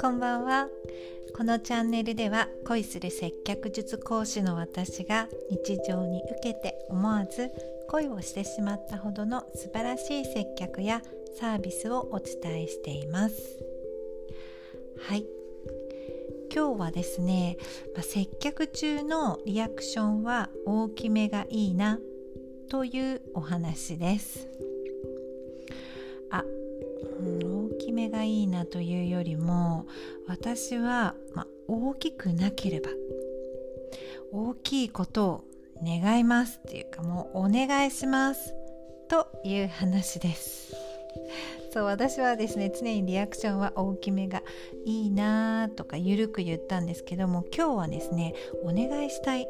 こんばんは。このチャンネルでは恋する接客術講師の私が日常に受けて思わず恋をしてしまったほどの素晴らしい接客やサービスをお伝えしています。はい。今日はですね、まあ、接客中のリアクションは大きめがいいなというお話です。がいいなというよりも私は、ま大きくなければ大きいことを願いますっていうかもうお願いしますという話です。そう私はですね常にリアクションは大きめがいいなとかゆるく言ったんですけども今日はですねお願いしたい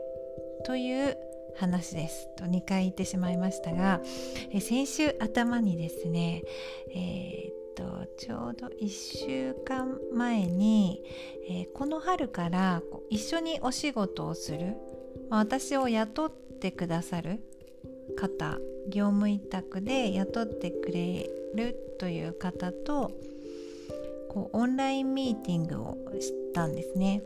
という話ですと2回言ってしまいましたがえ先週頭にですね、えーちょうど1週間前に、えー、この春から一緒にお仕事をする、まあ、私を雇ってくださる方業務委託で雇ってくれるという方とこうオンラインミーティングをしたんですね。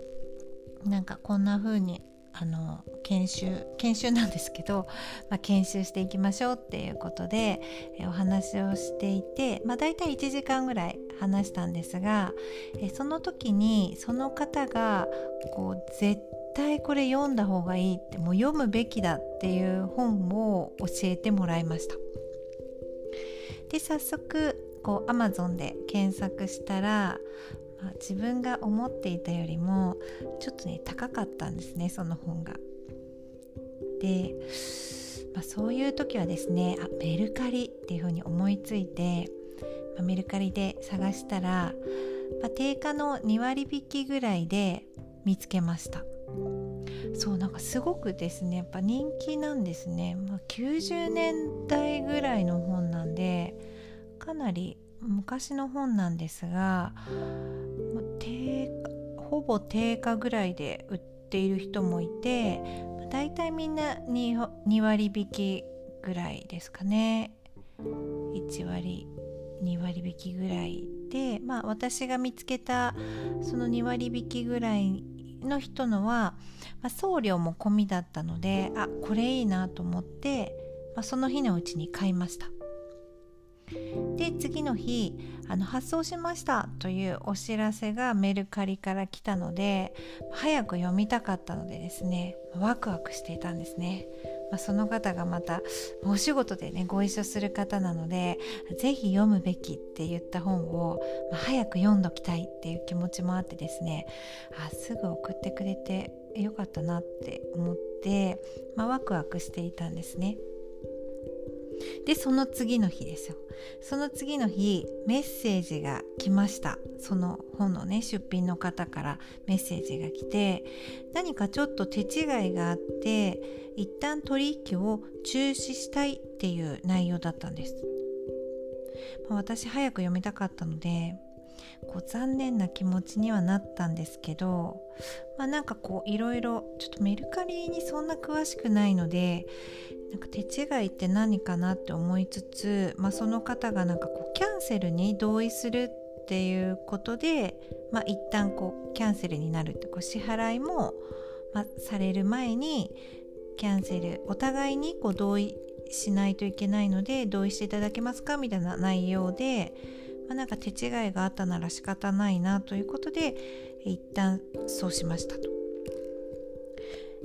なんかこんな風にあの研修研修なんですけど、まあ、研修していきましょうっていうことでえお話をしていて、まあ、大体1時間ぐらい話したんですがえその時にその方がこう絶対これ読んだ方がいいってもう読むべきだっていう本を教えてもらいました。で早速こう Amazon で検索したらあ、自分が思っていたよりもちょっとね高かったんですねその本が。で、まあ、そういう時はですねあメルカリっていうふうに思いついて、まあ、メルカリで探したら、まあ、定価の2割引きぐらいで見つけましたそうなんかすごくですねやっぱ人気なんですね、まあ、90年代ぐらいの本なんでかなり昔の本なんですがほぼ定価ぐらいで売っている人もいてだいたいみんな 2, 2割引きぐらいですかね。1割2割引きぐらいでまあ私が見つけたその2割引きぐらいの人のは、まあ、送料も込みだったのであこれいいなと思って、まあ、その日のうちに買いました。で次の日あの発送しましたというお知らせがメルカリから来たので早く読みたかったのでですねワクワクしていたんですね、まあ、その方がまたお仕事でねご一緒する方なので是非読むべきって言った本を、ま、早く読んどきたいっていう気持ちもあってですねあすぐ送ってくれてよかったなって思って、まあ、ワクワクしていたんですね。でその次の日ですよ。その次の日メッセージが来ました。その本のね出品の方からメッセージが来て何かちょっと手違いがあって一旦取引を中止したいっていう内容だったんです、ま、私早く読みたかったのでこう残念な気持ちにはなったんですけどまあなんかこういろいろちょっとメルカリにそんな詳しくないのでなんか手違いって何かなって思いつつ、まあ、その方がなんかこうキャンセルに同意するっていうことで、まあ、一旦こうキャンセルになるってこう支払いも、まあ、される前にキャンセルお互いにこう同意しないといけないので同意していただけますかみたいな内容で、まあ、なんか手違いがあったなら仕方ないなということで一旦そうしましたと。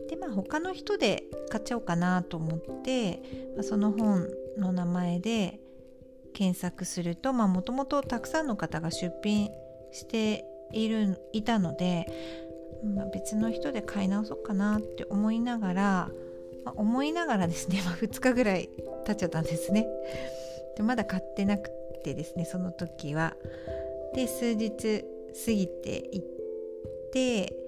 でまあ他の人で買っちゃおうかなと思って、まあ、その本の名前で検索するともともとたくさんの方が出品しているいたので、まあ、別の人で買い直そうかなって思いながら、まあ、思いながらですね、まあ、2日ぐらい経っちゃったんですね。でまだ買ってなくてですねその時は。で数日過ぎていって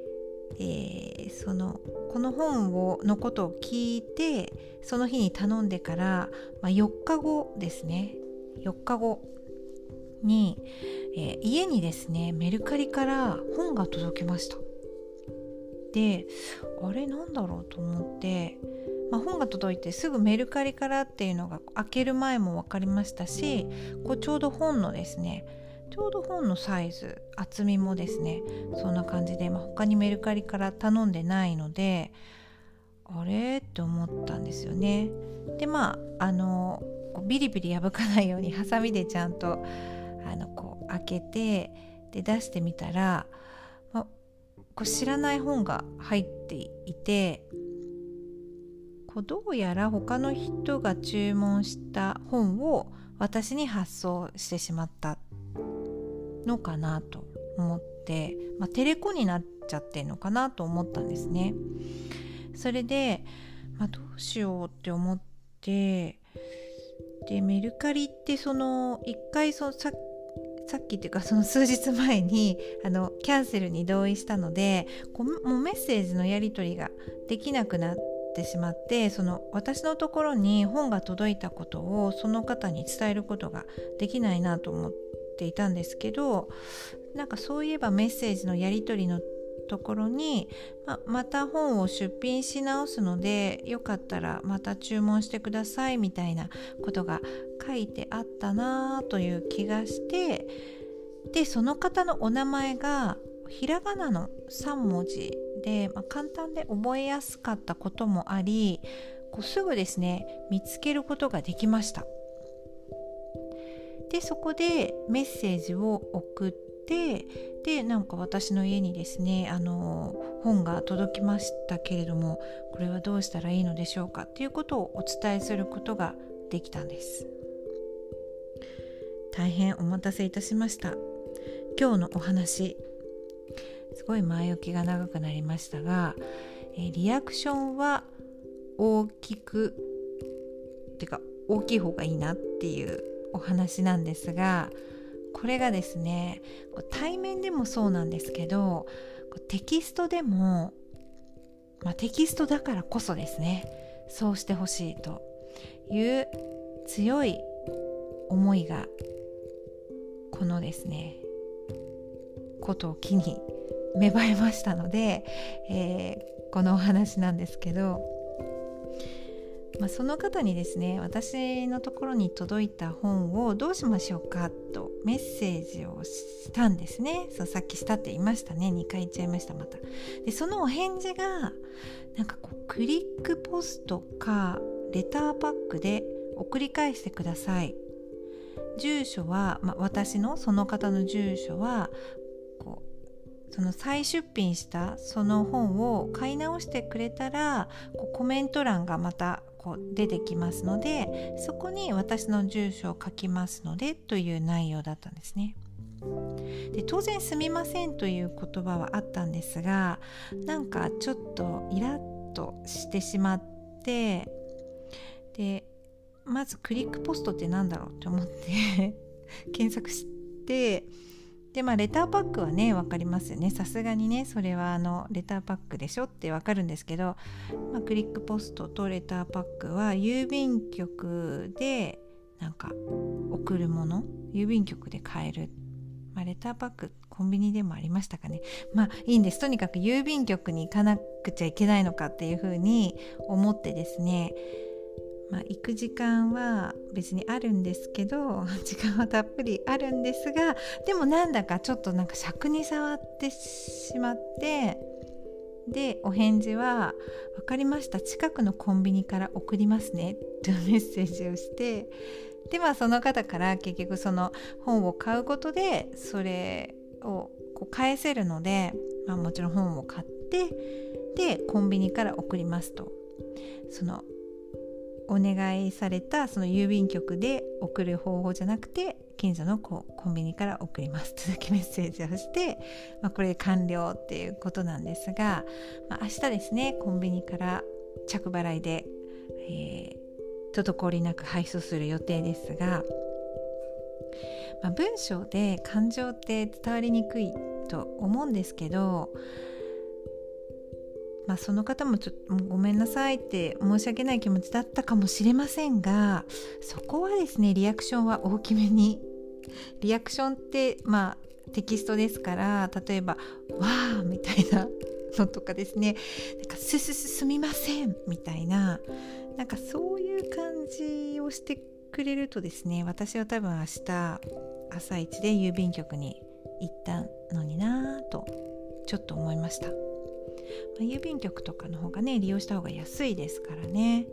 えー、そのこの本をのことを聞いてその日に頼んでから、まあ、4日後ですね4日後に、えー、家にですねメルカリから本が届きましたであれなんだろうと思ってまあ、本が届いてすぐメルカリからっていうのが開ける前も分かりましたしこうちょうど本のですねちょうど本のサイズ厚みもですねそんな感じで、まあ、他にメルカリから頼んでないのであれ？って思ったんですよね。でまああのビリビリ破かないようにハサミでちゃんとあのこう開けてで出してみたら、こう知らない本が入っていてこうどうやら他の人が注文した本を私に発送してしまったのかなと思って、まあ、テレコになっちゃってんのかなと思ったんですね。それで、まあ、どうしようって思ってでメルカリってその一回そささっきっていうかその数日前にあのキャンセルに同意したのでこうもうメッセージのやり取りができなくなってしまってその私のところに本が届いたことをその方に伝えることができないなと思っていたんですけどなんかそういえばメッセージのやり取りのところに、ままた本を出品し直すのでよかったらまた注文してくださいみたいなことが書いてあったなという気がしてでその方のお名前がひらがなの3文字で、まあ、簡単で覚えやすかったこともありこうすぐですね見つけることができました。でそこでメッセージを送ってでなんか私の家にですねあの本が届きましたけれどもこれはどうしたらいいのでしょうかっていうことをお伝えすることができたんです。大変お待たせいたしました。今日のお話すごい前置きが長くなりましたが、えリアクションは大きくてか大きい方がいいなっていうお話なんですがこれがですね対面でもそうなんですけどテキストでも、まあ、テキストだからこそですねそうしてほしいという強い思いがこのですねことを機に芽生えましたので、えー、このお話なんですけどまあ、その方にですね私のところに届いた本をどうしましょうかとメッセージをしたんですね。そうさっきしたって言いましたね。2回言っちゃいましたまた。でそのお返事がなんかこうクリックポストかレターパックで送り返してください。住所は、まあ、私のその方の住所はこうその再出品したその本を買い直してくれたらこうコメント欄がまたこう出てきますのでそこに私の住所を書きますのでという内容だったんですね。で当然「すみません」という言葉はあったんですがなんかちょっとイラッとしてしまってでまずクリックポストって何だろうって思って 検索してでまあレターパックはね分かりますよね。さすがにねそれはあのレターパックでしょって分かるんですけど、まあ、クリックポストとレターパックは郵便局でなんか送るもの郵便局で買える、まあ、レターパックコンビニでもありましたかね。まあいいんです。とにかく郵便局に行かなくちゃいけないのかっていうふうに思ってですねまあ、行く時間は別にあるんですけど 時間はたっぷりあるんですがでもなんだかちょっとなんか尺に触ってしまってでお返事は「分かりました。近くのコンビニから送りますね」というメッセージをしてでまあその方から結局その本を買うことでそれをこう返せるので、まあ、もちろん本を買ってでコンビニから送りますと。そのお願いされたその郵便局で送る方法じゃなくて近所のこコンビニから送ります。とだけメッセージをして、まあ、これで完了っていうことなんですが、まあ、明日ですねコンビニから着払いで、えー、滞りなく配送する予定ですが、まあ、文章で感情って伝わりにくいと思うんですけどまあ、その方もちょっとごめんなさいって申し訳ない気持ちだったかもしれませんがそこはですねリアクションは大きめに。リアクションってまあテキストですから例えば「わー」みたいなのとかですね。なんかすすすすみませんみたいな。なんかそういう感じをしてくれるとですね私は多分明日朝一で郵便局に行ったのになぁとちょっと思いました、あ、郵便局とかの方がね利用した方が安いですからね。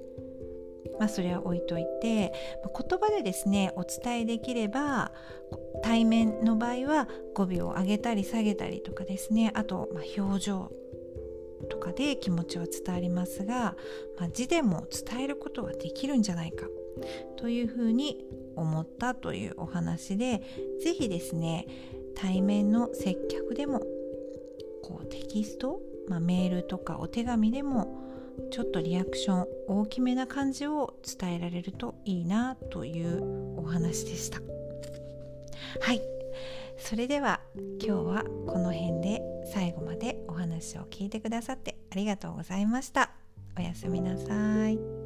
まあそれは置いといて、ま、言葉でですねお伝えできれば対面の場合は語尾を上げたり下げたりとかですね。あと、ま、表情とかで気持ちは伝わりますが、まあ、字でも伝えることはできるんじゃないかというふうに思ったというお話で是非ですね対面の接客でもこうテキスト、まあ、メールとかお手紙でもちょっとリアクション大きめな感じを伝えられるといいなというお話でした。はい。それでは今日はこの辺で最後までお話を聞いてくださってありがとうございました。おやすみなさい。